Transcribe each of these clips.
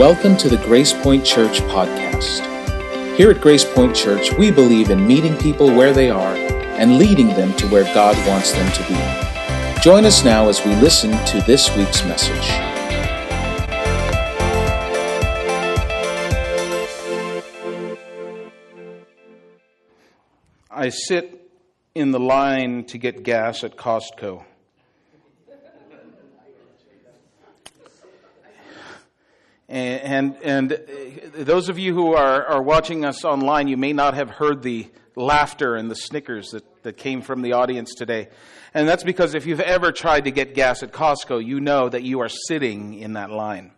Welcome to the Grace Point Church podcast. Here at Grace Point Church, we believe in meeting people where they are and leading them to where God wants them to be. Join us now as we listen to this week's message. I sit in the line to get gas at Costco. And, and, those of you who are, are watching us online, you may not have heard the laughter and the snickers that, that came from the audience today. And that's because if you've ever tried to get gas at Costco, you know that you are sitting in that line.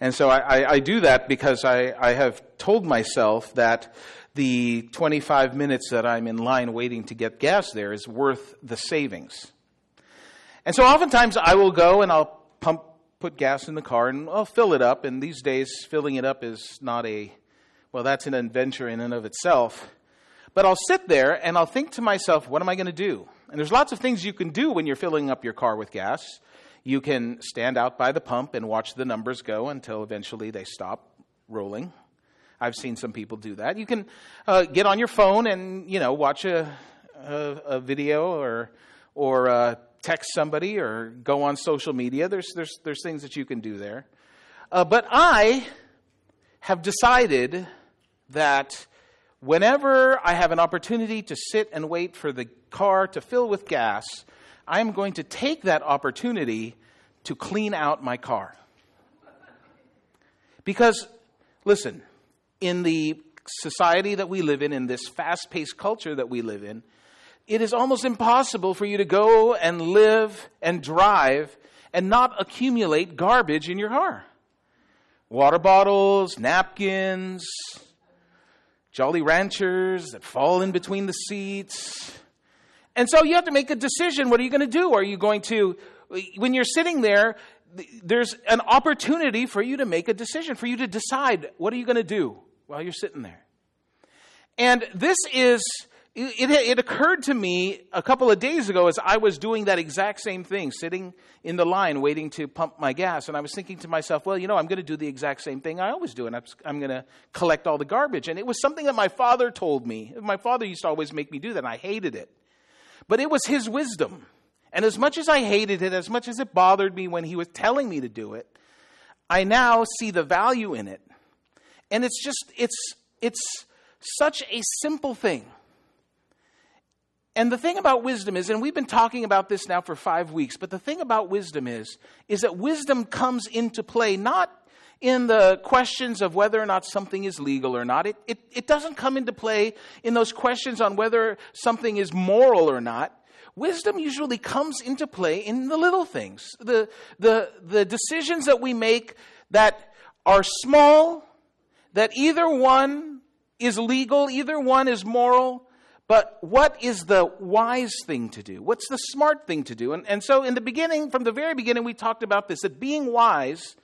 And so I, I, I do that because I, I have told myself that the 25 minutes that I'm in line waiting to get gas there is worth the savings. And so oftentimes I will go and I'll pump put gas in the car and I'll fill it up. And these days, filling it up is not a, well, that's an adventure in and of itself. But I'll sit there and I'll think to myself, what am I going to do? And there's lots of things you can do when you're filling up your car with gas. You can stand out by the pump and watch the numbers go until eventually they stop rolling. I've seen some people do that. You can uh, get on your phone and you know watch a, a, a video or or uh, text somebody or go on social media. There's, there's, there's things that you can do there. Uh, but I have decided that whenever I have an opportunity to sit and wait for the car to fill with gas, I am going to take that opportunity to clean out my car. Because, listen, in the society that we live in, in this fast paced culture that we live in, it is almost impossible for you to go and live and drive and not accumulate garbage in your car. Water bottles, napkins, Jolly Ranchers that fall in between the seats. And so you have to make a decision. What are you going to do? Are you going to, when you're sitting there, there's an opportunity for you to make a decision, for you to decide what are you going to do while you're sitting there. And this is it, it, occurred to me a couple of days ago as I was doing that exact same thing, sitting in the line waiting to pump my gas. And I was thinking to myself, well, you know, I'm going to do the exact same thing I always do, and I'm, I'm going to collect all the garbage. And it was something that my father told me. My father used to always make me do that, and I hated it. But it was his wisdom. And as much as I hated it, as much as it bothered me when he was telling me to do it, I now see the value in it. And it's just, it's, it's such a simple thing. And the thing about wisdom is, and we've been talking about this now for five weeks, but the thing about wisdom is, is that wisdom comes into play not in the questions of whether or not something is legal or not. It, it, it doesn't come into play in those questions on whether something is moral or not. Wisdom usually comes into play in the little things, the, the, the decisions that we make that are small, that either one is legal, either one is moral, but what is the wise thing to do? What's the smart thing to do? And, and so, in the beginning, from the very beginning, we talked about this that being wise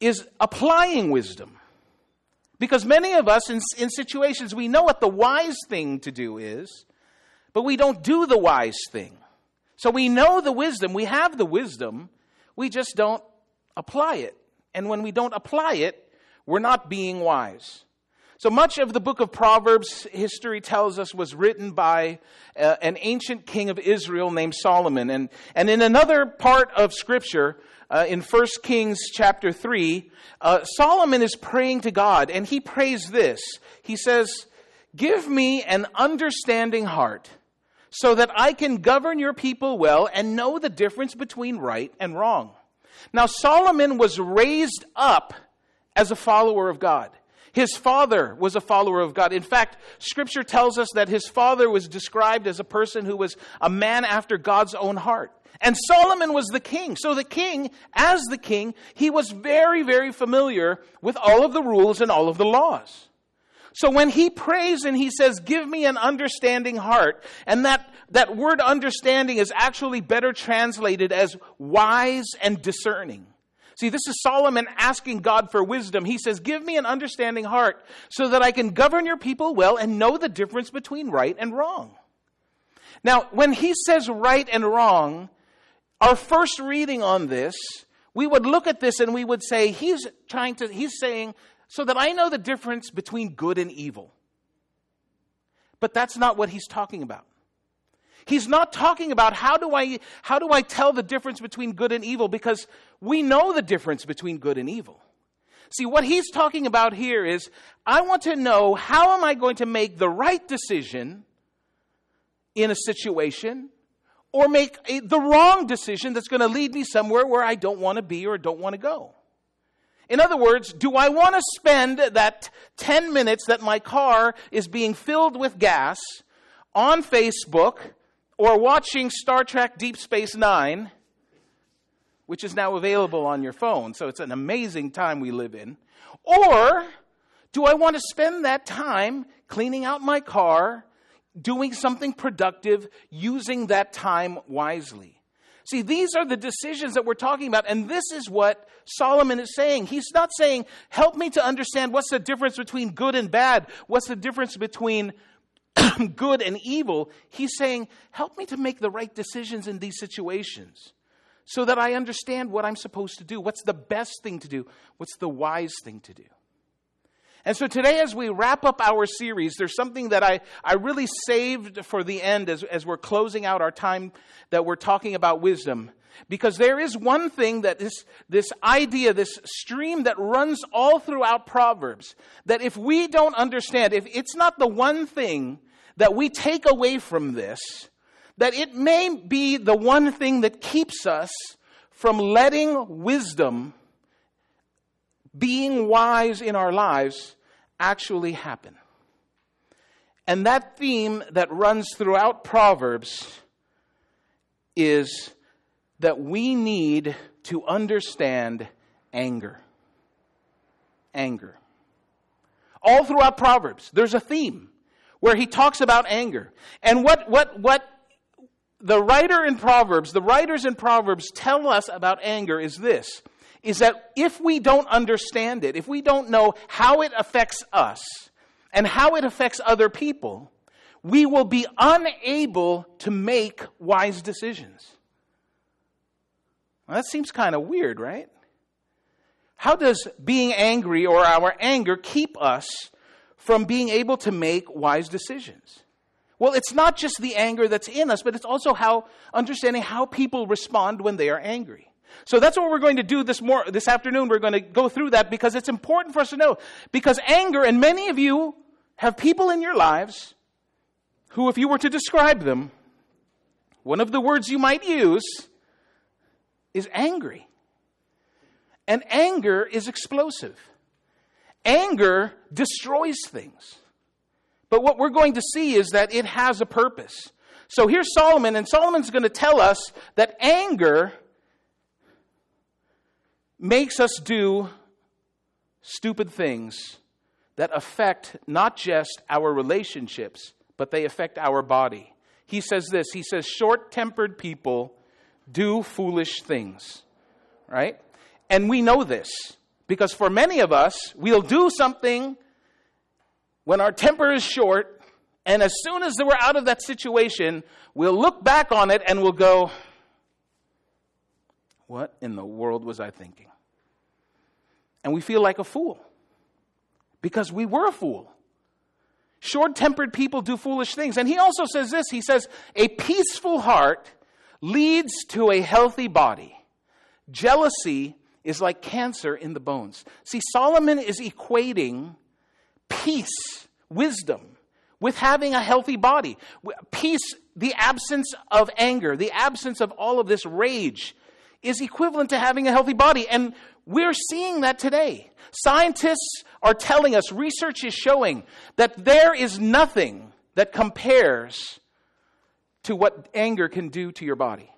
is applying wisdom. Because many of us, in, in situations, we know what the wise thing to do is, but we don't do the wise thing. So we know the wisdom, we have the wisdom, we just don't apply it. And when we don't apply it, we're not being wise. So much of the book of Proverbs, history tells us, was written by uh, an ancient king of Israel named Solomon. And, and in another part of Scripture, uh, in 1 Kings chapter 3, uh, Solomon is praying to God, and he prays this. He says, Give me an understanding heart so that I can govern your people well and know the difference between right and wrong. Now, Solomon was raised up as a follower of God. His father was a follower of God. In fact, scripture tells us that his father was described as a person who was a man after God's own heart. And Solomon was the king. So the king, as the king, he was very, very familiar with all of the rules and all of the laws. So when he prays and he says, Give me an understanding heart, and that, that word understanding is actually better translated as wise and discerning. See, this is Solomon asking God for wisdom. He says, Give me an understanding heart so that I can govern your people well and know the difference between right and wrong. Now, when he says right and wrong, our first reading on this we would look at this and we would say, he's trying to, he's saying, so that I know the difference between good and evil. But that's not what he's talking about. He's not talking about how do I how do I tell the difference between good and evil because we know the difference between good and evil. See, what he's talking about here is I want to know how am I going to make the right decision in a situation or make a, the wrong decision that's going to lead me somewhere where I don't want to be or don't want to go. In other words, do I want to spend that 10 minutes that my car is being filled with gas on Facebook or watching Star Trek Deep Space Nine, which is now available on your phone, so it's an amazing time we live in? Or do I want to spend that time cleaning out my car, doing something productive, using that time wisely? See, these are the decisions that we're talking about, and this is what Solomon is saying. He's not saying, Help me to understand what's the difference between good and bad, what's the difference between good and evil. He's saying, Help me to make the right decisions in these situations so that I understand what I'm supposed to do. What's the best thing to do? What's the wise thing to do? And so today, as we wrap up our series, there's something that I, I really saved for the end as, as we're closing out our time that we're talking about wisdom. Because there is one thing that this, this idea, this stream that runs all throughout Proverbs, that if we don't understand, if it's not the one thing that we take away from this, that it may be the one thing that keeps us from letting wisdom being wise in our lives actually happen. And that theme that runs throughout Proverbs is that we need to understand anger. Anger. All throughout Proverbs, there's a theme where he talks about anger. And what, what, what the writer in Proverbs, the writers in Proverbs tell us about anger is this is that if we don't understand it, if we don't know how it affects us and how it affects other people, we will be unable to make wise decisions. Well, that seems kind of weird, right? How does being angry or our anger keep us from being able to make wise decisions? Well, it's not just the anger that's in us, but it's also how understanding how people respond when they are angry. So that's what we're going to do this more this afternoon. We're going to go through that because it's important for us to know. Because anger, and many of you have people in your lives who, if you were to describe them, one of the words you might use is angry. And anger is explosive. Anger destroys things. But what we're going to see is that it has a purpose. So here's Solomon, and Solomon's going to tell us that anger makes us do stupid things that affect not just our relationships, but they affect our body. He says this He says, short tempered people do foolish things, right? And we know this because for many of us, we'll do something when our temper is short, and as soon as we're out of that situation, we'll look back on it and we'll go, What in the world was I thinking? and we feel like a fool because we were a fool. Short tempered people do foolish things. And he also says this he says, A peaceful heart leads to a healthy body. Jealousy is like cancer in the bones. See, Solomon is equating peace, wisdom, with having a healthy body. Peace, the absence of anger, the absence of all of this rage, is equivalent to having a healthy body. And we're seeing that today. Scientists are telling us, research is showing that there is nothing that compares to what anger can do to your body.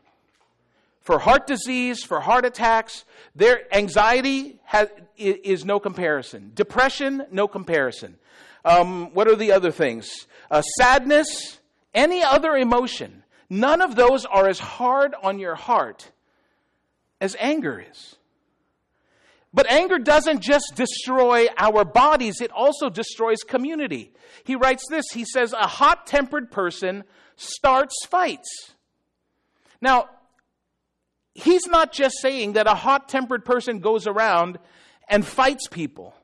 For heart disease, for heart attacks, their anxiety has, is no comparison. Depression, no comparison. Um, what are the other things? Uh, sadness, any other emotion. None of those are as hard on your heart as anger is. But anger doesn't just destroy our bodies, it also destroys community. He writes this he says, A hot tempered person starts fights. Now, he's not just saying that a hot tempered person goes around and fights people.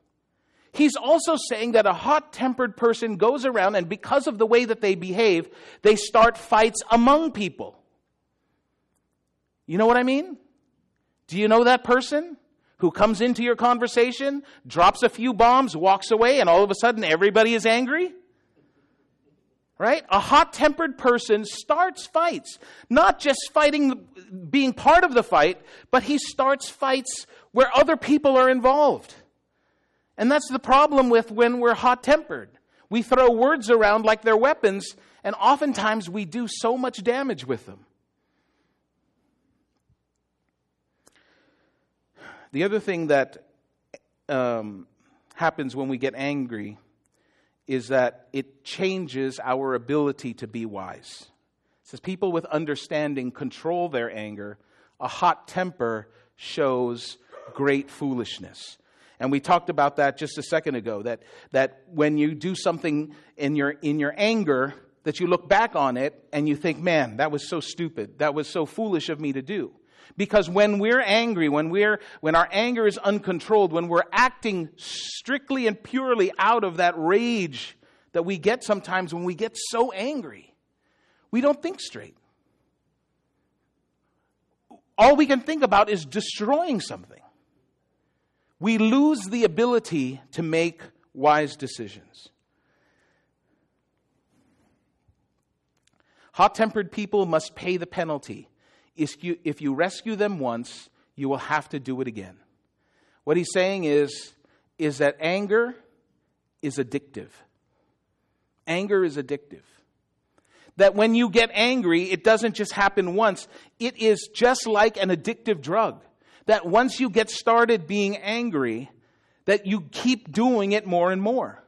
He's also saying that a hot tempered person goes around and because of the way that they behave, they start fights among people. You know what I mean? Do you know that person who comes into your conversation, drops a few bombs, walks away, and all of a sudden everybody is angry? Right? A hot tempered person starts fights, not just fighting, being part of the fight, but he starts fights where other people are involved. And that's the problem with when we're hot tempered. We throw words around like they're weapons, and oftentimes we do so much damage with them. The other thing that um, happens when we get angry is that it changes our ability to be wise. It says people with understanding control their anger. A hot temper shows great foolishness. And we talked about that just a second ago that, that when you do something in your, in your anger, that you look back on it and you think, man, that was so stupid. That was so foolish of me to do. Because when we're angry, when, we're, when our anger is uncontrolled, when we're acting strictly and purely out of that rage that we get sometimes when we get so angry, we don't think straight. All we can think about is destroying something we lose the ability to make wise decisions. Hot tempered people must pay the penalty. If you, rescue them once, you will have to do it again. What he's saying is, is that anger is addictive. Anger is addictive. That when you get angry, it doesn't just happen once, it is just like an addictive drug that once you get started being angry, that you keep doing it more and more.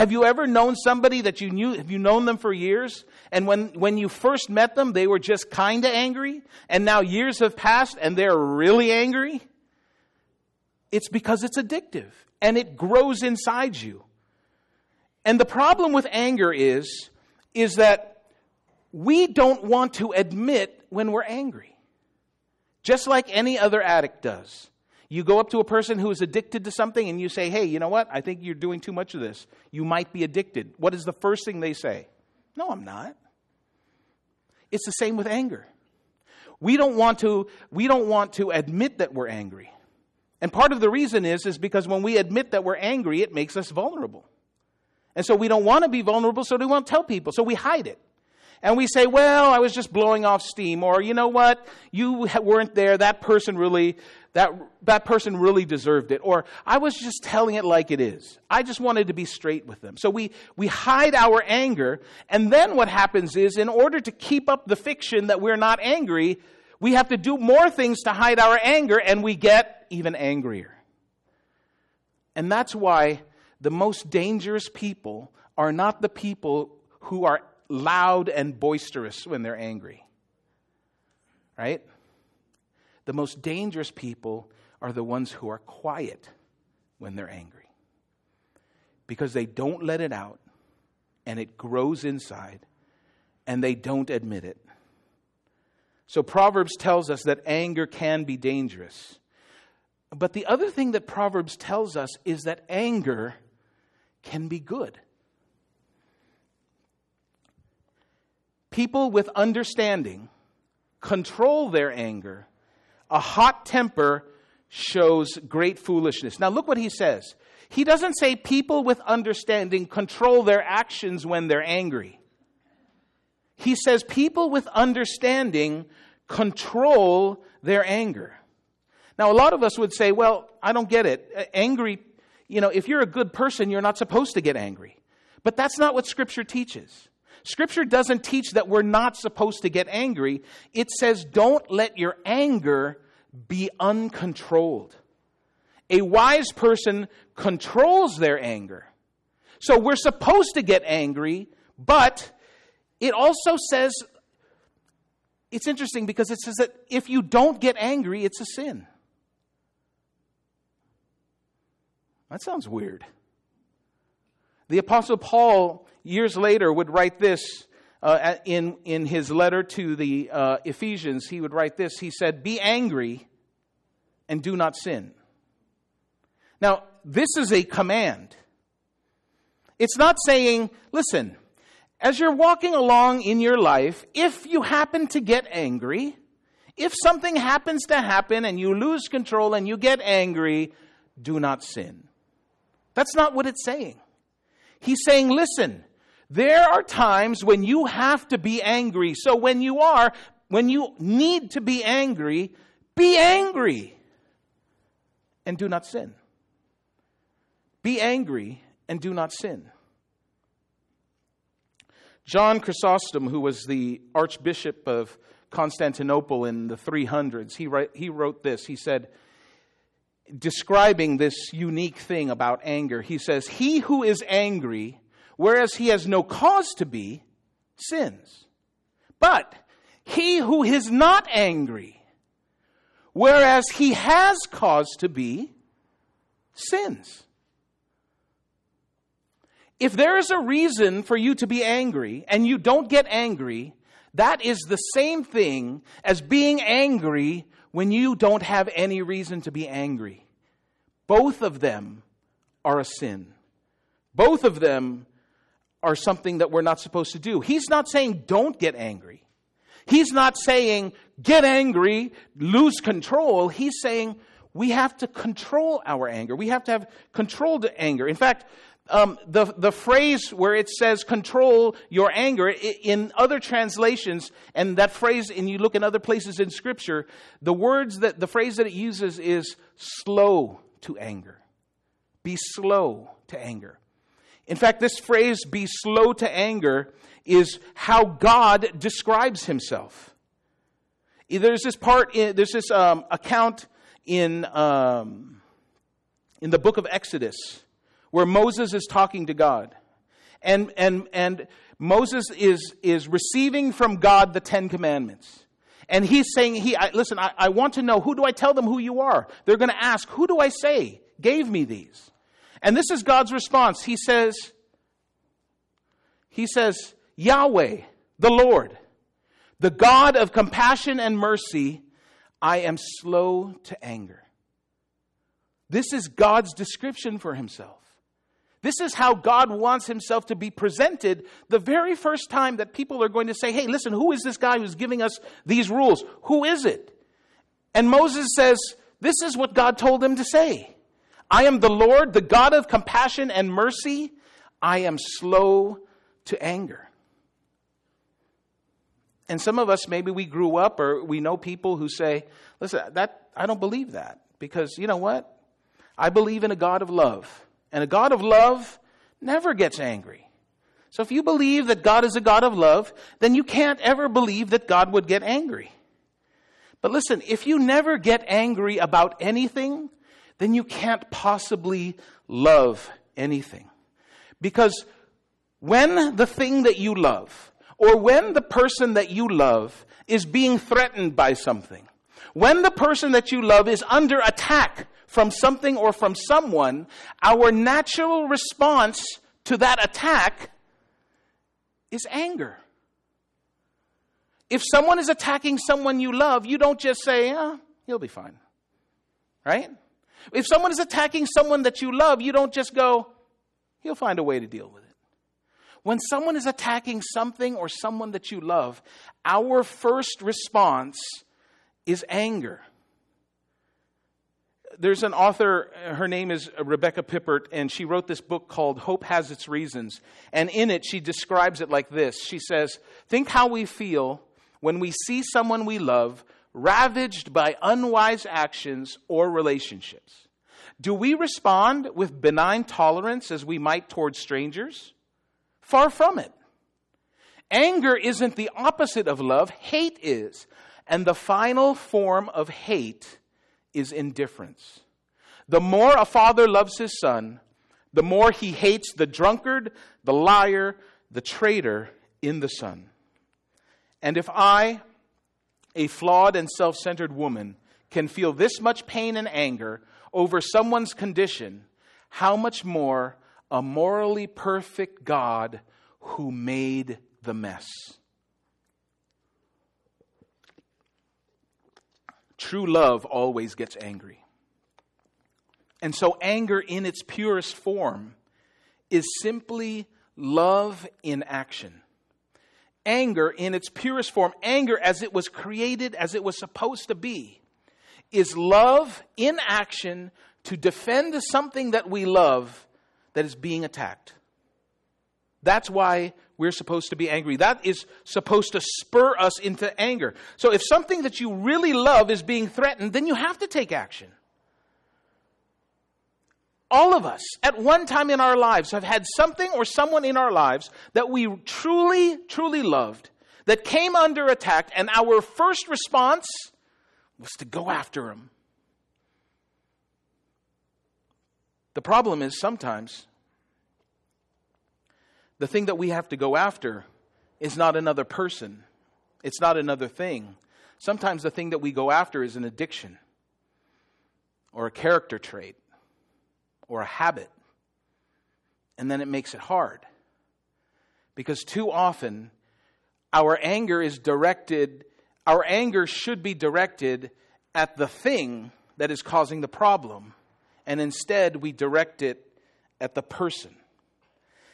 Have you ever known somebody that you knew, have you known them for years? And when, when you first met them, they were just kind of angry, and now years have passed and they're really angry? It's because it's addictive and it grows inside you. And the problem with anger is, is that we don't want to admit when we're angry just like any other addict does. You go up to a person who is addicted to something and you say, hey, you know what? I think you're doing too much of this. You might be addicted. What is the first thing they say? No, I'm not. It's the same with anger. We don't want to, we don't want to admit that we're angry. And part of the reason is, is because when we admit that we're angry, it makes us vulnerable. And so we don't want to be vulnerable, so we won't tell people. So we hide it and we say, well, I was just blowing off steam, or you know what, you weren't there, that person really, that, that person really deserved it, or I was just telling it like it is. I just wanted to be straight with them. So we, we hide our anger, and then what happens is, in order to keep up the fiction that we're not angry, we have to do more things to hide our anger, and we get even angrier. And that's why the most dangerous people are not the people who are loud and boisterous when they're angry. Right? The most dangerous people are the ones who are quiet when they're angry because they don't let it out and it grows inside and they don't admit it. So Proverbs tells us that anger can be dangerous. But the other thing that Proverbs tells us is that anger can be good. People with understanding control their anger. A hot temper shows great foolishness. Now, look what he says. He doesn't say people with understanding control their actions when they're angry. He says people with understanding control their anger. Now, a lot of us would say, well, I don't get it. Angry, you know, if you're a good person, you're not supposed to get angry. But that's not what Scripture teaches. Scripture doesn't teach that we're not supposed to get angry. It says, don't let your anger be uncontrolled. A wise person controls their anger. So we're supposed to get angry, but it also says, it's interesting because it says that if you don't get angry, it's a sin. That sounds weird. The Apostle Paul years later would write this uh, in, in his letter to the uh, Ephesians, he would write this. He said, Be angry and do not sin. Now, this is a command. It's not saying, listen, as you're walking along in your life, if you happen to get angry, if something happens to happen and you lose control and you get angry, do not sin. That's not what it's saying. He's saying, listen, there are times when you have to be angry. So when you are, when you need to be angry, be angry and do not sin. Be angry and do not sin. John Chrysostom, who was the Archbishop of Constantinople in the 300s, he, write, he wrote this. He said, describing this unique thing about anger, he says, He who is angry, whereas he has no cause to be, sins. But he who is not angry, whereas he has cause to be, sins. If there is a reason for you to be angry and you don't get angry, that is the same thing as being angry when you don't have any reason to be angry. Both of them are a sin. Both of them are something that we're not supposed to do. He's not saying don't get angry. He's not saying get angry, lose control. He's saying we have to control our anger. We have to have controlled anger. In fact, um, the, the phrase where it says control your anger, in other translations, and that phrase, and you look in other places in Scripture, the words that, the phrase that it uses is slow to anger. Be slow to anger. In fact, this phrase, be slow to anger, is how God describes himself. There's this part, in, there's this um, account in, um, in the book of Exodus where Moses is talking to God. And, and, and Moses is, is receiving from God the Ten Commandments. And he's saying, he, I, listen, I, I want to know, who do I tell them who you are? They're going to ask, who do I say gave me these? And this is God's response. He says, he says, Yahweh, the Lord, the God of compassion and mercy, I am slow to anger. This is God's description for himself. This is how God wants himself to be presented the very first time that people are going to say, hey, listen, who is this guy who's giving us these rules? Who is it? And Moses says, this is what God told him to say I am the Lord, the God of compassion and mercy. I am slow to anger. And some of us, maybe we grew up or we know people who say, listen, that, I don't believe that. Because you know what? I believe in a God of love. And a God of love never gets angry. So if you believe that God is a God of love, then you can't ever believe that God would get angry. But listen, if you never get angry about anything, then you can't possibly love anything. Because when the thing that you love, or when the person that you love is being threatened by something, when the person that you love is under attack from something or from someone, our natural response to that attack is anger. If someone is attacking someone you love, you don't just say, ah, oh, he'll be fine. Right? If someone is attacking someone that you love, you don't just go, he'll find a way to deal with it. When someone is attacking something or someone that you love, our first response is anger there's an author, her name is Rebecca Pippert, and she wrote this book called Hope Has Its Reasons. And in it, she describes it like this She says, Think how we feel when we see someone we love ravaged by unwise actions or relationships. Do we respond with benign tolerance as we might towards strangers? Far from it. Anger isn't the opposite of love, hate is. And the final form of hate is indifference. The more a father loves his son, the more he hates the drunkard, the liar, the traitor in the son. And if I, a flawed and self centered woman, can feel this much pain and anger over someone's condition, how much more a morally perfect God who made the mess. True love always gets angry. And so, anger in its purest form is simply love in action. Anger in its purest form, anger as it was created, as it was supposed to be, is love in action to defend something that we love that is being attacked. That's why we're supposed to be angry. That is supposed to spur us into anger. So if something that you really love is being threatened, then you have to take action. All of us, at one time in our lives, have had something or someone in our lives that we truly, truly loved that came under attack, and our first response was to go after them. The problem is sometimes the thing that we have to go after is not another person, it's not another thing. Sometimes the thing that we go after is an addiction or a character trait or a habit. And then it makes it hard. Because too often, our anger is directed, our anger should be directed at the thing that is causing the problem. And instead, we direct it at the person.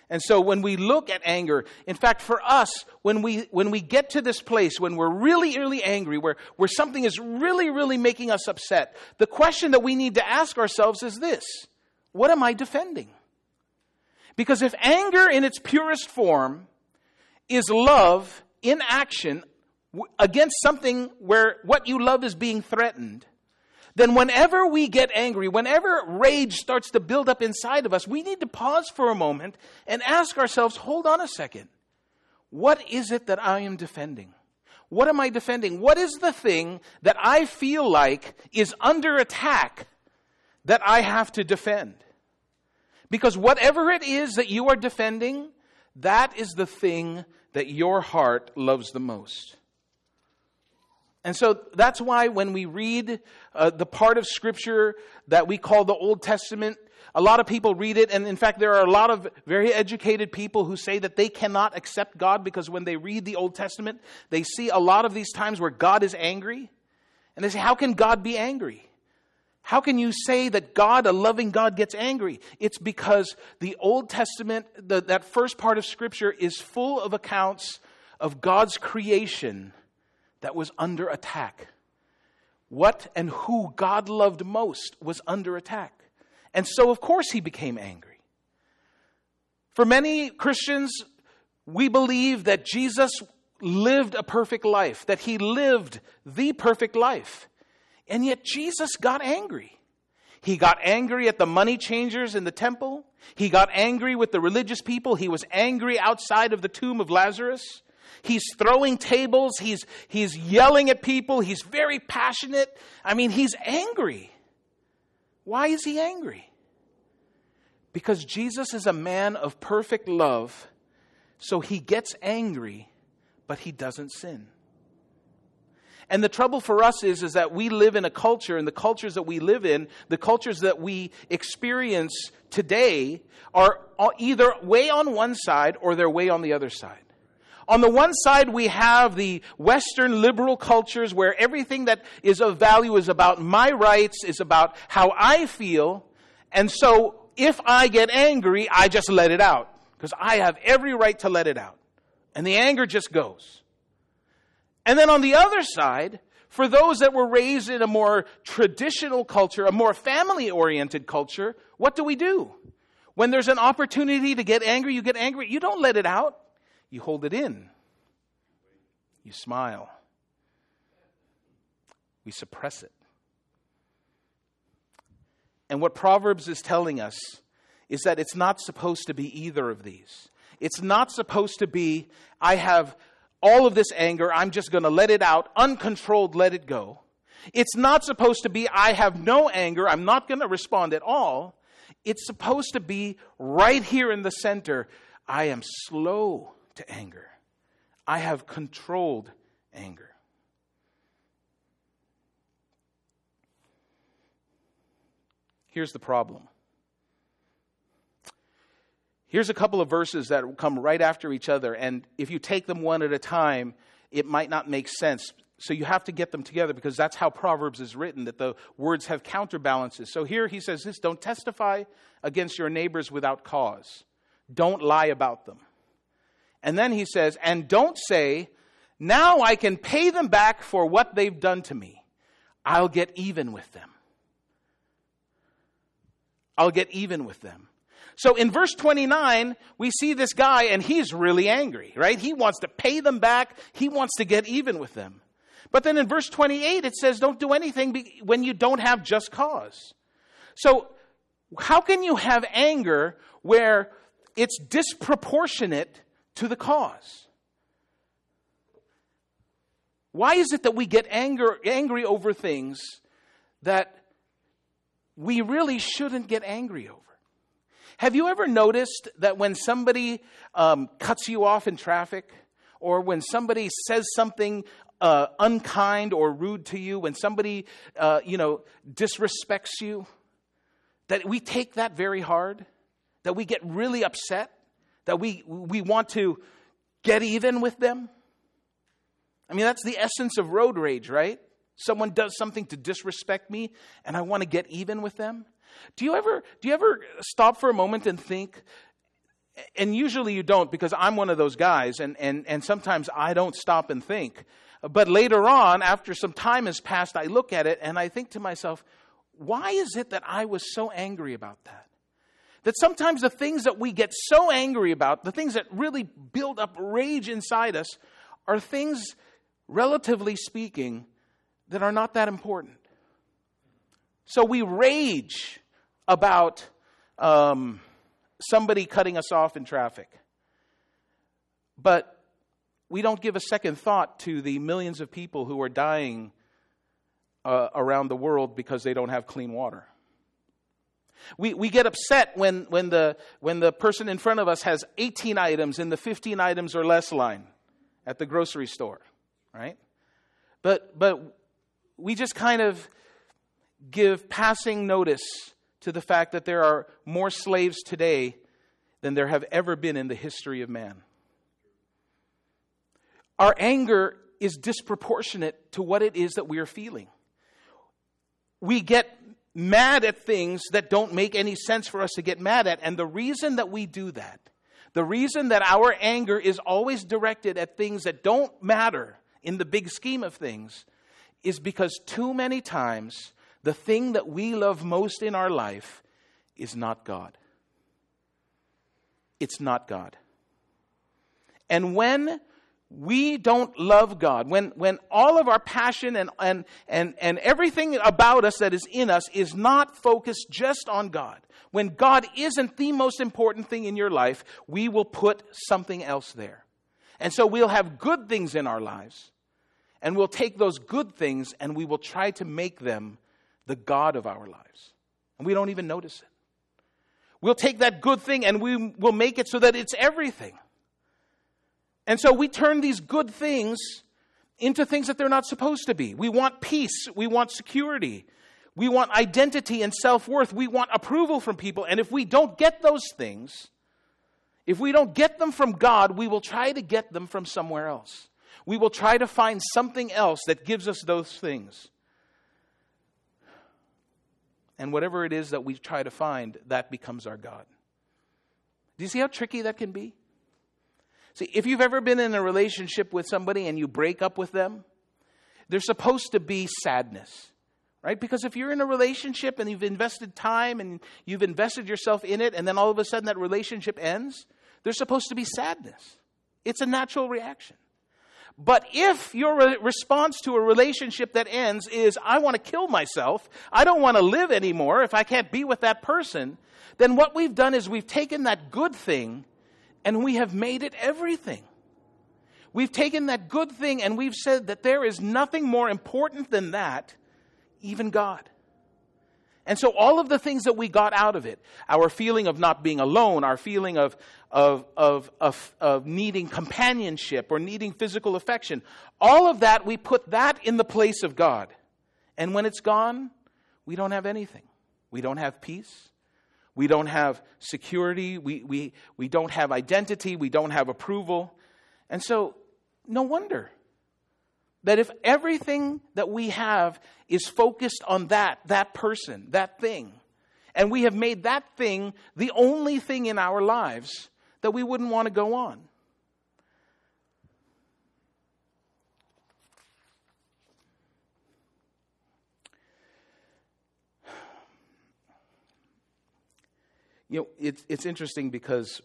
And so when we look at anger, in fact, for us, when we, when we get to this place, when we're really, really angry, where, where something is really, really making us upset, the question that we need to ask ourselves is this What am I defending? Because if anger in its purest form is love in action against something where what you love is being threatened, then whenever we get angry, whenever rage starts to build up inside of us, we need to pause for a moment and ask ourselves hold on a second. What is it that I am defending? What am I defending? What is the thing that I feel like is under attack that I have to defend? Because whatever it is that you are defending, that is the thing that your heart loves the most. And so that's why when we read uh, the part of Scripture that we call the Old Testament, a lot of people read it, and in fact, there are a lot of very educated people who say that they cannot accept God because when they read the Old Testament, they see a lot of these times where God is angry. And they say, How can God be angry? How can you say that God, a loving God, gets angry? It's because the Old Testament, the, that first part of Scripture, is full of accounts of God's creation that was under attack. What and who God loved most was under attack. And so, of course, he became angry. For many Christians, we believe that Jesus lived a perfect life, that he lived the perfect life. And yet, Jesus got angry. He got angry at the money changers in the temple. He got angry with the religious people. He was angry outside of the tomb of Lazarus. He's throwing tables. He's, he's yelling at people. He's very passionate. I mean, he's angry. Why is he angry? Because Jesus is a man of perfect love, so he gets angry, but he doesn't sin. And the trouble for us is, is that we live in a culture, and the cultures that we live in, the cultures that we experience today, are either way on one side or they're way on the other side. On the one side, we have the Western liberal cultures where everything that is of value is about my rights, is about how I feel. And so if I get angry, I just let it out because I have every right to let it out. And the anger just goes. And then on the other side, for those that were raised in a more traditional culture, a more family oriented culture, what do we do? When there's an opportunity to get angry, you get angry. You don't let it out. You hold it in. You smile. We suppress it. And what Proverbs is telling us is that it's not supposed to be either of these. It's not supposed to be, I have all of this anger, I'm just going to let it out, uncontrolled, let it go. It's not supposed to be, I have no anger, I'm not going to respond at all. It's supposed to be right here in the center. I am slow to anger. I have controlled anger. Here's the problem Here's a couple of verses that come right after each other, and if you take them one at a time, it might not make sense. So you have to get them together because that's how Proverbs is written, that the words have counterbalances. So here he says this don't testify against your neighbors without cause, don't lie about them. And then he says, and don't say, now I can pay them back for what they've done to me. I'll get even with them. I'll get even with them. So in verse 29, we see this guy and he's really angry, right? He wants to pay them back. He wants to get even with them. But then in verse 28, it says, don't do anything when you don't have just cause. So how can you have anger where it's disproportionate to the cause? Why is it that we get anger, angry over things that we really shouldn't get angry over? Have you ever noticed that when somebody um, cuts you off in traffic, or when somebody says something uh, unkind or rude to you, when somebody, uh, you know, disrespects you, that we take that very hard, that we get really upset, that we, we want to get even with them? I mean, that's the essence of road rage, right? Someone does something to disrespect me, and I want to get even with them. Do you ever do you ever stop for a moment and think and usually you don't because I'm one of those guys and, and, and sometimes I don't stop and think. But later on, after some time has passed, I look at it and I think to myself, why is it that I was so angry about that? That sometimes the things that we get so angry about, the things that really build up rage inside us, are things, relatively speaking, that are not that important. So we rage about um, somebody cutting us off in traffic. But we don't give a second thought to the millions of people who are dying uh, around the world because they don't have clean water. We, we get upset when, when, the, when the person in front of us has 18 items in the 15 items or less line at the grocery store, right? But, but we just kind of give passing notice to the fact that there are more slaves today than there have ever been in the history of man. Our anger is disproportionate to what it is that we are feeling. We get mad at things that don't make any sense for us to get mad at. And the reason that we do that, the reason that our anger is always directed at things that don't matter in the big scheme of things, is because too many times the thing that we love most in our life is not God. It's not God. And when we don't love God, when, when all of our passion and, and, and, and everything about us that is in us is not focused just on God, when God isn't the most important thing in your life, we will put something else there. And so we'll have good things in our lives, and we'll take those good things and we will try to make them the God of our lives. And we don't even notice it. We'll take that good thing and we will make it so that it's everything. And so we turn these good things into things that they're not supposed to be. We want peace, we want security, we want identity and self worth, we want approval from people. And if we don't get those things, if we don't get them from God, we will try to get them from somewhere else. We will try to find something else that gives us those things. And whatever it is that we try to find, that becomes our God. Do you see how tricky that can be? See, if you've ever been in a relationship with somebody and you break up with them, there's supposed to be sadness, right? Because if you're in a relationship and you've invested time and you've invested yourself in it, and then all of a sudden that relationship ends, there's supposed to be sadness. It's a natural reaction. But if your re- response to a relationship that ends is, I want to kill myself, I don't want to live anymore if I can't be with that person, then what we've done is we've taken that good thing and we have made it everything. We've taken that good thing and we've said that there is nothing more important than that, even God. And so all of the things that we got out of it, our feeling of not being alone, our feeling of, of, of, of, of needing companionship or needing physical affection, all of that, we put that in the place of God. And when it's gone, we don't have anything. We don't have peace. We don't have security. We, we, we don't have identity. We don't have approval. And so, no wonder that if everything that we have is focused on that, that person, that thing, and we have made that thing the only thing in our lives, that we wouldn't want to go on. You know, it's, it's interesting because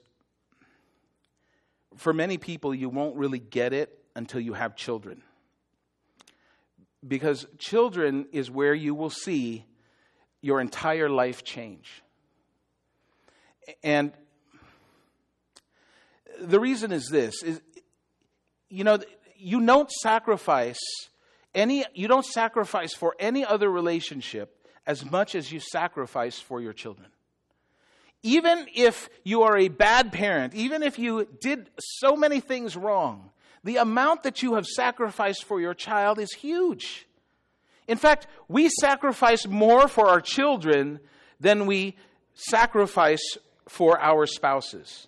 for many people, you won't really get it until you have children. Because children is where you will see your entire life change. And the reason is this is you know you don't sacrifice any you don't sacrifice for any other relationship as much as you sacrifice for your children even if you are a bad parent, even if you did so many things wrong, the amount that you have sacrificed for your child is huge. In fact, we sacrifice more for our children than we sacrifice for our spouses.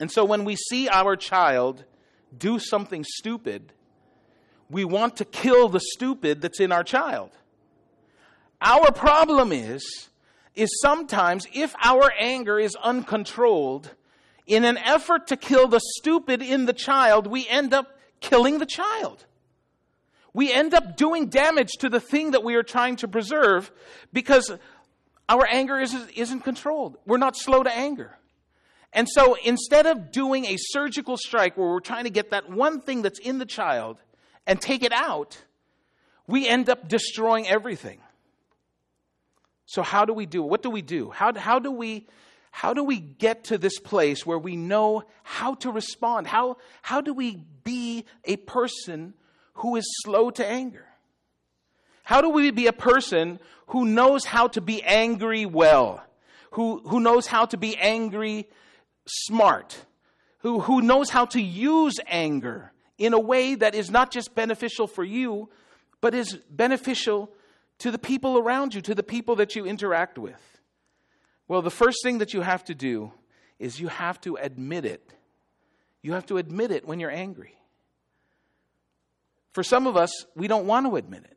And so when we see our child do something stupid, we want to kill the stupid that's in our child. Our problem is, is sometimes if our anger is uncontrolled, in an effort to kill the stupid in the child, we end up killing the child. We end up doing damage to the thing that we are trying to preserve because our anger isn't, isn't controlled. We're not slow to anger. And so instead of doing a surgical strike where we're trying to get that one thing that's in the child and take it out, we end up destroying everything. So, how do we do? What do we do? How, how, do we, how do we get to this place where we know how to respond? How, how do we be a person who is slow to anger? How do we be a person who knows how to be angry well? Who, who knows how to be angry smart? Who, who knows how to use anger in a way that is not just beneficial for you, but is beneficial to the people around you, to the people that you interact with? Well, the first thing that you have to do is you have to admit it. You have to admit it when you're angry. For some of us, we don't want to admit it.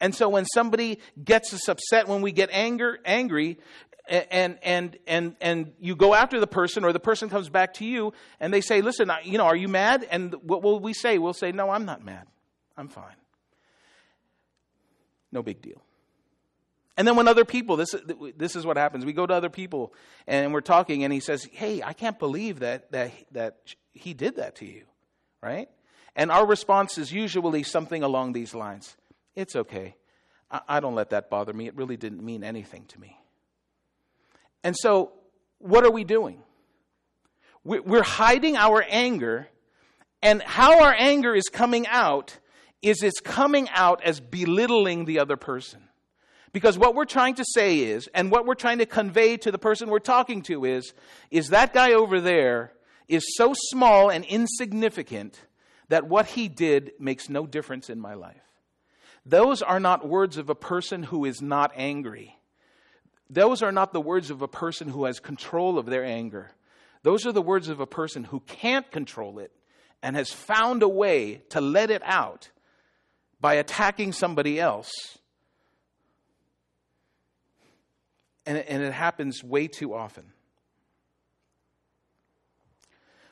And so when somebody gets us upset, when we get anger, angry, and and and and you go after the person or the person comes back to you and they say listen you know are you mad and what will we say we'll say no i'm not mad i'm fine no big deal. And then when other people, this, this is what happens. We go to other people and we're talking, and he says, Hey, I can't believe that, that, that he did that to you, right? And our response is usually something along these lines It's okay. I, I don't let that bother me. It really didn't mean anything to me. And so, what are we doing? We're hiding our anger, and how our anger is coming out is it's coming out as belittling the other person. Because what we're trying to say is, and what we're trying to convey to the person we're talking to is, is that guy over there is so small and insignificant that what he did makes no difference in my life. Those are not words of a person who is not angry. Those are not the words of a person who has control of their anger. Those are the words of a person who can't control it and has found a way to let it out by attacking somebody else. And, and it happens way too often.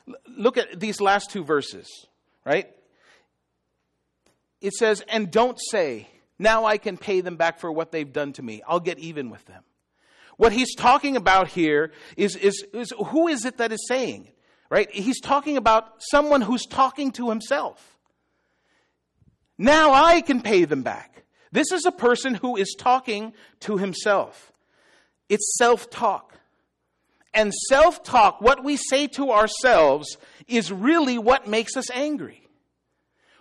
L- look at these last two verses, right? It says, And don't say, Now I can pay them back for what they've done to me. I'll get even with them. What he's talking about here is, is, is who is it that is saying? it, Right? He's talking about someone who's talking to himself. Now I can pay them back. This is a person who is talking to himself. It's self talk. And self talk, what we say to ourselves, is really what makes us angry.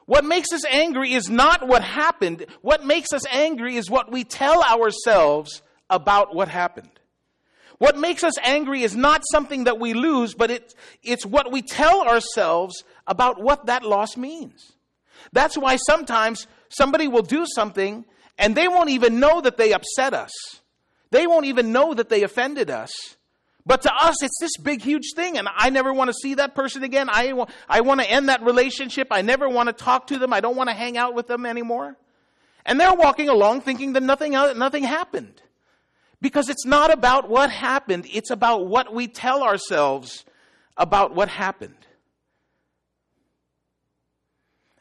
What makes us angry is not what happened. What makes us angry is what we tell ourselves about what happened. What makes us angry is not something that we lose, but it, it's what we tell ourselves about what that loss means. That's why sometimes somebody will do something And they won't even know that they upset us. They won't even know that they offended us. But to us, it's this big, huge thing, and I never want to see that person again. I, want, I want to end that relationship. I never want to talk to them. I don't want to hang out with them anymore. And they're walking along thinking that nothing, nothing happened. Because it's not about what happened, it's about what we tell ourselves about what happened.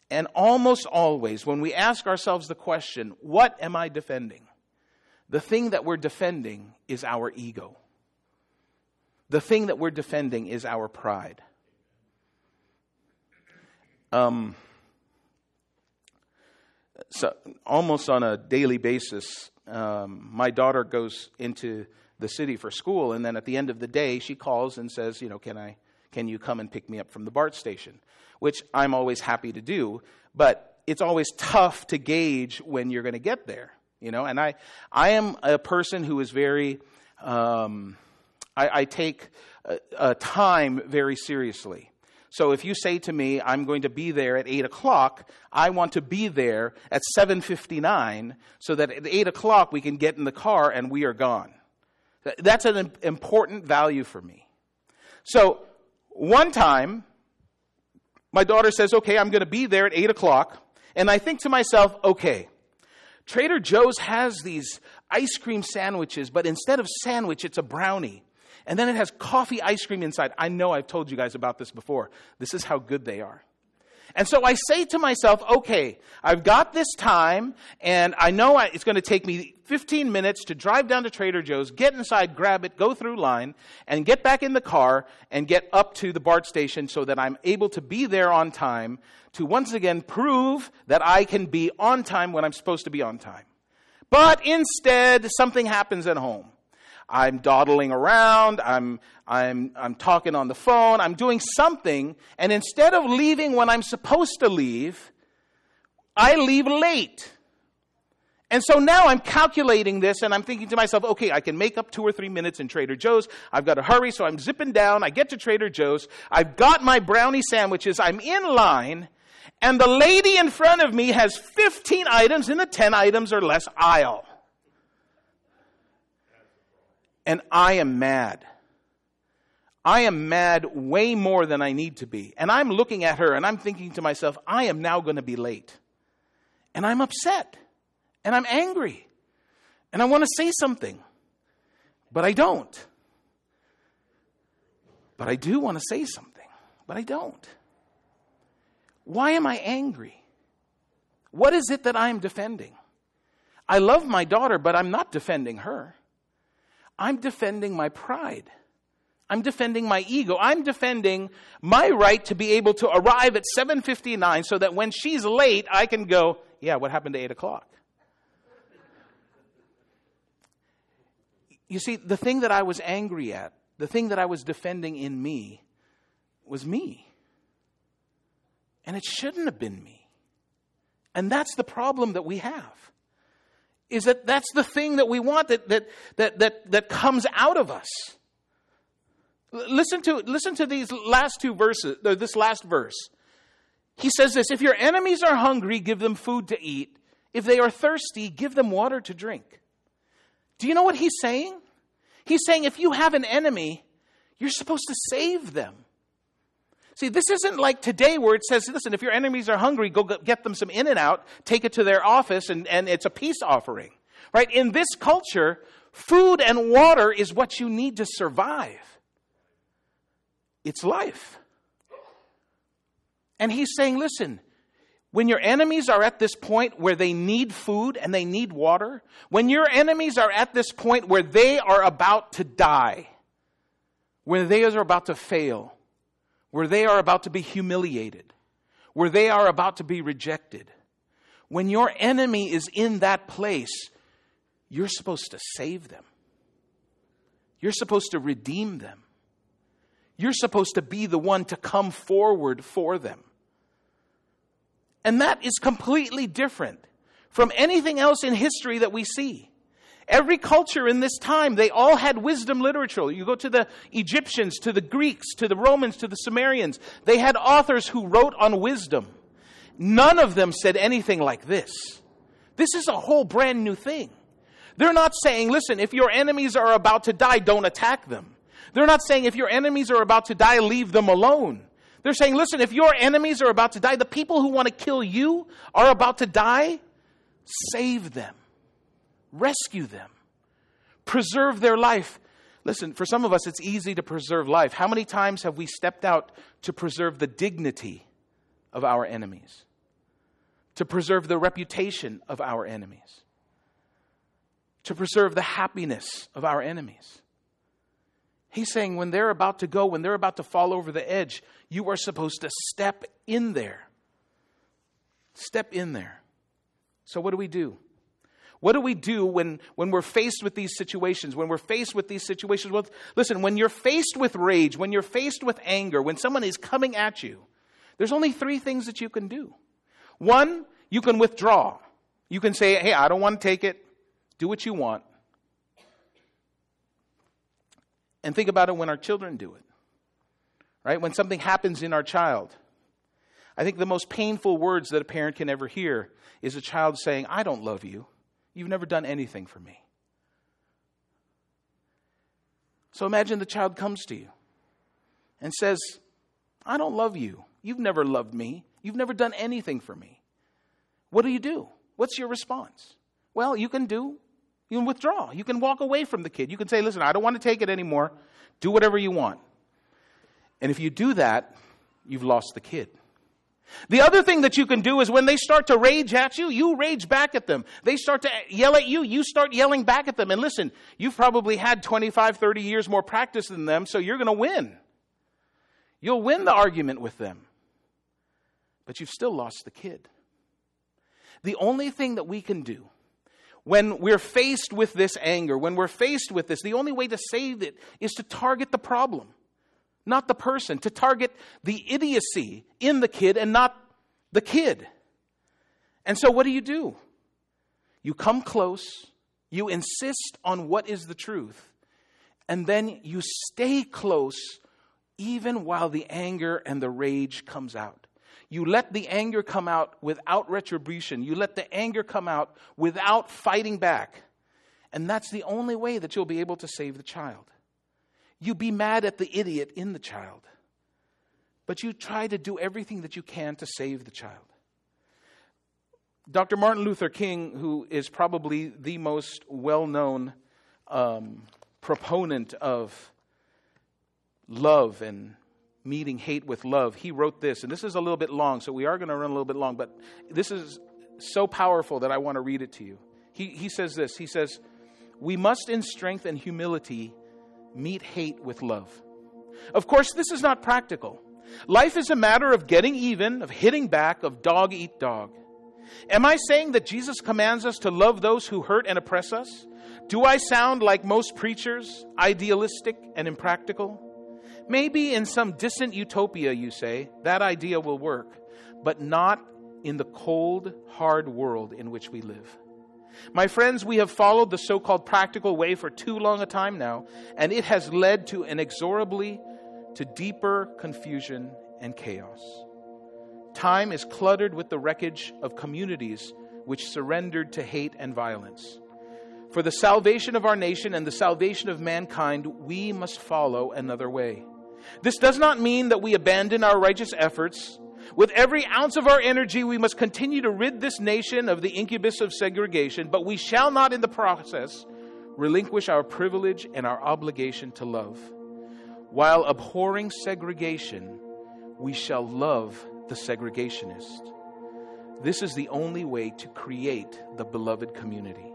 And almost always, when we ask ourselves the question, What am I defending? The thing that we're defending is our ego. The thing that we're defending is our pride. Um, so, almost on a daily basis, um, my daughter goes into the city for school, and then at the end of the day, she calls and says, "You know, can I, can you come and pick me up from the BART station?" Which I'm always happy to do, but it's always tough to gauge when you're going to get there. You know, and I, I am a person who is very, um, I, I, take a, time very seriously. So if you say to me, I'm going to be there at 8 o'clock, I want to be there at 7.59 so that at 8 o'clock we can get in the car and we are gone. That's an important value for me. So one time, my daughter says, okay, I'm going to be there at 8 o'clock. And I think to myself, okay, Trader Joe's has these ice cream sandwiches, but instead of sandwich, it's a brownie. And then it has coffee ice cream inside. I know I've told you guys about this before. This is how good they are. And so I say to myself, okay, I've got this time, and I know it's going to take me 15 minutes to drive down to Trader Joe's, get inside, grab it, go through line, and get back in the car and get up to the BART station so that I'm able to be there on time to once again prove that I can be on time when I'm supposed to be on time. But instead, something happens at home. I'm dawdling around, I'm, I'm, I'm talking on the phone, I'm doing something, and instead of leaving when I'm supposed to leave, I leave late. And so now I'm calculating this and I'm thinking to myself, okay, I can make up two or three minutes in Trader Joe's. I've got to hurry, so I'm zipping down. I get to Trader Joe's. I've got my brownie sandwiches. I'm in line, and the lady in front of me has 15 items in the 10 items or less aisle and I am mad. I am mad way more than I need to be. And I'm looking at her and I'm thinking to myself, I am now going to be late. And I'm upset. And I'm angry. And I want to say something. But I don't. But I do want to say something. But I don't. Why am I angry? What is it that I'm defending? I love my daughter, but I'm not defending her. I'm defending my pride. I'm defending my ego. I'm defending my right to be able to arrive at 7:59 so that when she's late, I can go, "Yeah, what happened to 8 o'clock?" You see, the thing that I was angry at, the thing that I was defending in me, was me. And it shouldn't have been me. And that's the problem that we have is that that's the thing that we want that, that, that, that, that comes out of us. Listen to, listen to these last two verses, this last verse. He says this If your enemies are hungry, give them food to eat. If they are thirsty, give them water to drink. Do you know what he's saying? He's saying if you have an enemy, you're supposed to save them. See, this isn't like today where it says, listen, if your enemies are hungry, go get them some In-N-Out, take it to their office, and, and it's a peace offering. Right? In this culture, food and water is what you need to survive. It's life. And he's saying, listen, when your enemies are at this point where they need food and they need water, when your enemies are at this point where they are about to die, where they are about to fail, where they are about to be humiliated, where they are about to be rejected. When your enemy is in that place, you're supposed to save them. You're supposed to redeem them. You're supposed to be the one to come forward for them. And that is completely different from anything else in history that we see. Every culture in this time, they all had wisdom literature. You go to the Egyptians, to the Greeks, to the Romans, to the Sumerians. They had authors who wrote on wisdom. None of them said anything like this. This is a whole brand new thing. They're not saying, listen, if your enemies are about to die, don't attack them. They're not saying, if your enemies are about to die, leave them alone. They're saying, listen, if your enemies are about to die, the people who want to kill you are about to die, save them, rescue them, preserve their life. Listen, for some of us, it's easy to preserve life. How many times have we stepped out to preserve the dignity of our enemies? To preserve the reputation of our enemies? To preserve the happiness of our enemies? He's saying when they're about to go, when they're about to fall over the edge, you are supposed to step in there. Step in there. So, what do we do? What do we do when, when we're faced with these situations? When we're faced with these situations? Well, listen, when you're faced with rage, when you're faced with anger, when someone is coming at you, there's only three things that you can do. One, you can withdraw. You can say, hey, I don't want to take it. Do what you want. And think about it when our children do it, right? When something happens in our child. I think the most painful words that a parent can ever hear is a child saying, I don't love you. You've never done anything for me. So imagine the child comes to you and says, I don't love you. You've never loved me. You've never done anything for me. What do you do? What's your response? Well, you can do, you can withdraw. You can walk away from the kid. You can say, listen, I don't want to take it anymore. Do whatever you want. And if you do that, you've lost the kid. The other thing that you can do is when they start to rage at you, you rage back at them. They start to yell at you, you start yelling back at them. And listen, you've probably had 25, 30 years more practice than them, so you're going to win. You'll win the argument with them. But you've still lost the kid. The only thing that we can do when we're faced with this anger, when we're faced with this, the only way to save it is to target the problem not the person, to target the idiocy in the kid and not the kid. And so, what do you do? You come close, you insist on what is the truth, and then you stay close even while the anger and the rage comes out. You let the anger come out without retribution. You let the anger come out without fighting back. And that's the only way that you'll be able to save the child. You be mad at the idiot in the child, but you try to do everything that you can to save the child. Dr. Martin Luther King, who is probably the most well known um, proponent of love and meeting hate with love, he wrote this, and this is a little bit long, so we are going to run a little bit long, but this is so powerful that I want to read it to you. He, he says this He says, We must, in strength and humility, meet hate with love. Of course, this is not practical. Life is a matter of getting even, of hitting back, of dog eat dog. Am I saying that Jesus commands us to love those who hurt and oppress us? Do I sound like most preachers, idealistic and impractical? Maybe in some distant utopia, you say, that idea will work, but not in the cold, hard world in which we live. My friends, we have followed the so called practical way for too long a time now, and it has led to inexorably to deeper confusion and chaos. Time is cluttered with the wreckage of communities which surrendered to hate and violence. For the salvation of our nation and the salvation of mankind, we must follow another way. This does not mean that we abandon our righteous efforts with every ounce of our energy, we must continue to rid this nation of the incubus of segregation, but we shall not, in the process, relinquish our privilege and our obligation to love. While abhorring segregation, we shall love the segregationist. This is the only way to create the beloved community.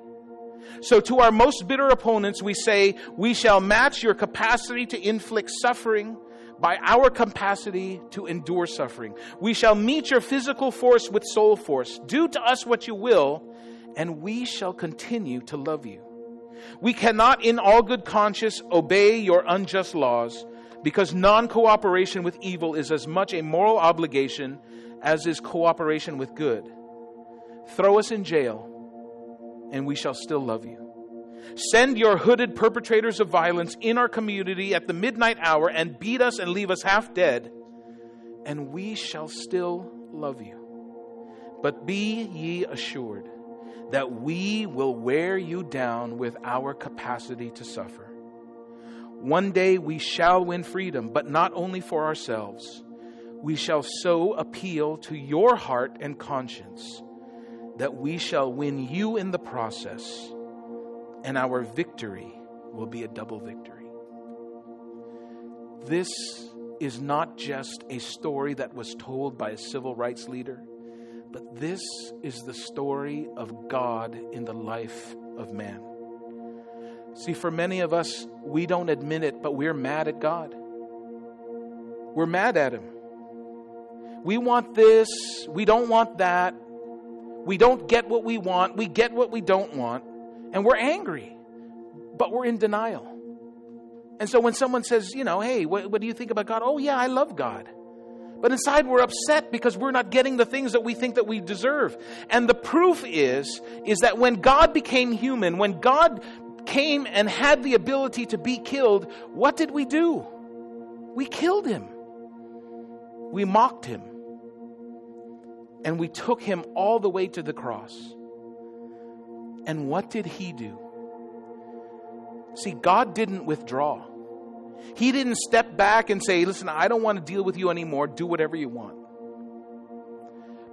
So, to our most bitter opponents, we say, We shall match your capacity to inflict suffering by our capacity to endure suffering. We shall meet your physical force with soul force. Do to us what you will, and we shall continue to love you. We cannot, in all good conscience, obey your unjust laws because non cooperation with evil is as much a moral obligation as is cooperation with good. Throw us in jail, and we shall still love you. Send your hooded perpetrators of violence in our community at the midnight hour and beat us and leave us half dead, and we shall still love you. But be ye assured, that we will wear you down with our capacity to suffer. One day we shall win freedom, but not only for ourselves. We shall so appeal to your heart and conscience that we shall win you in the process, and our victory will be a double victory. This is not just a story that was told by a civil rights leader, but this is the story of God in the life of man. See, for many of us, we don't admit it, but we're mad at God. We're mad at Him. We want this, we don't want that. We don't get what we want, we get what we don't want, and we're angry, but we're in denial. And so when someone says, you know, hey, what, what, do you think about God? Oh, yeah, I love God. But inside we're upset because we're not getting the things that we think that we deserve. And the proof is, is that when God became human, when God came and had the ability to be killed, what did we do? We killed him. We mocked him. And we took him all the way to the cross. And what did he do? See, God didn't withdraw. He didn't step back and say, Listen, I don't want to deal with you anymore. Do whatever you want.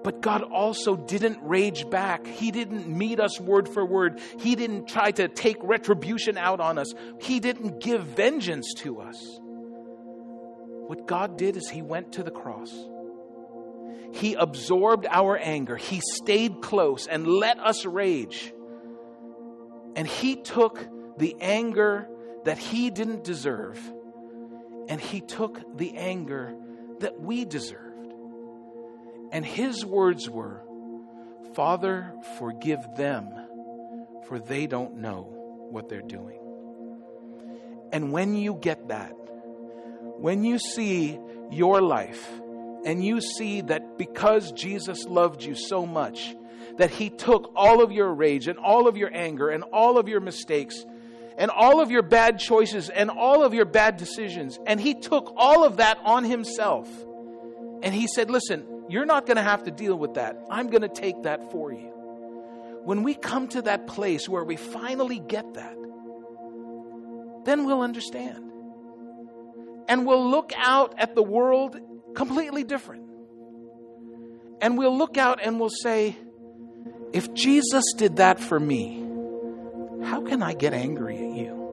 But God also didn't rage back. He didn't meet us word for word. He didn't try to take retribution out on us. He didn't give vengeance to us. What God did is He went to the cross. He absorbed our anger. He stayed close and let us rage. And He took the anger that he didn't deserve, and he took the anger that we deserved. And his words were, Father, forgive them, for they don't know what they're doing. And when you get that, when you see your life, and you see that because Jesus loved you so much, that he took all of your rage and all of your anger and all of your mistakes and all of your bad choices and all of your bad decisions. And he took all of that on himself. And he said, Listen, you're not going to have to deal with that. I'm going to take that for you. When we come to that place where we finally get that, then we'll understand. And we'll look out at the world completely different. And we'll look out and we'll say, if Jesus did that for me, how can I get angry at you?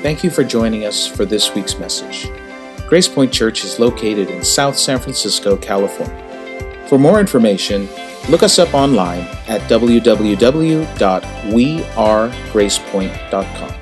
Thank you for joining us for this week's message. Grace Point Church is located in South San Francisco, California. For more information, look us up online at www.wearegracepoint.com.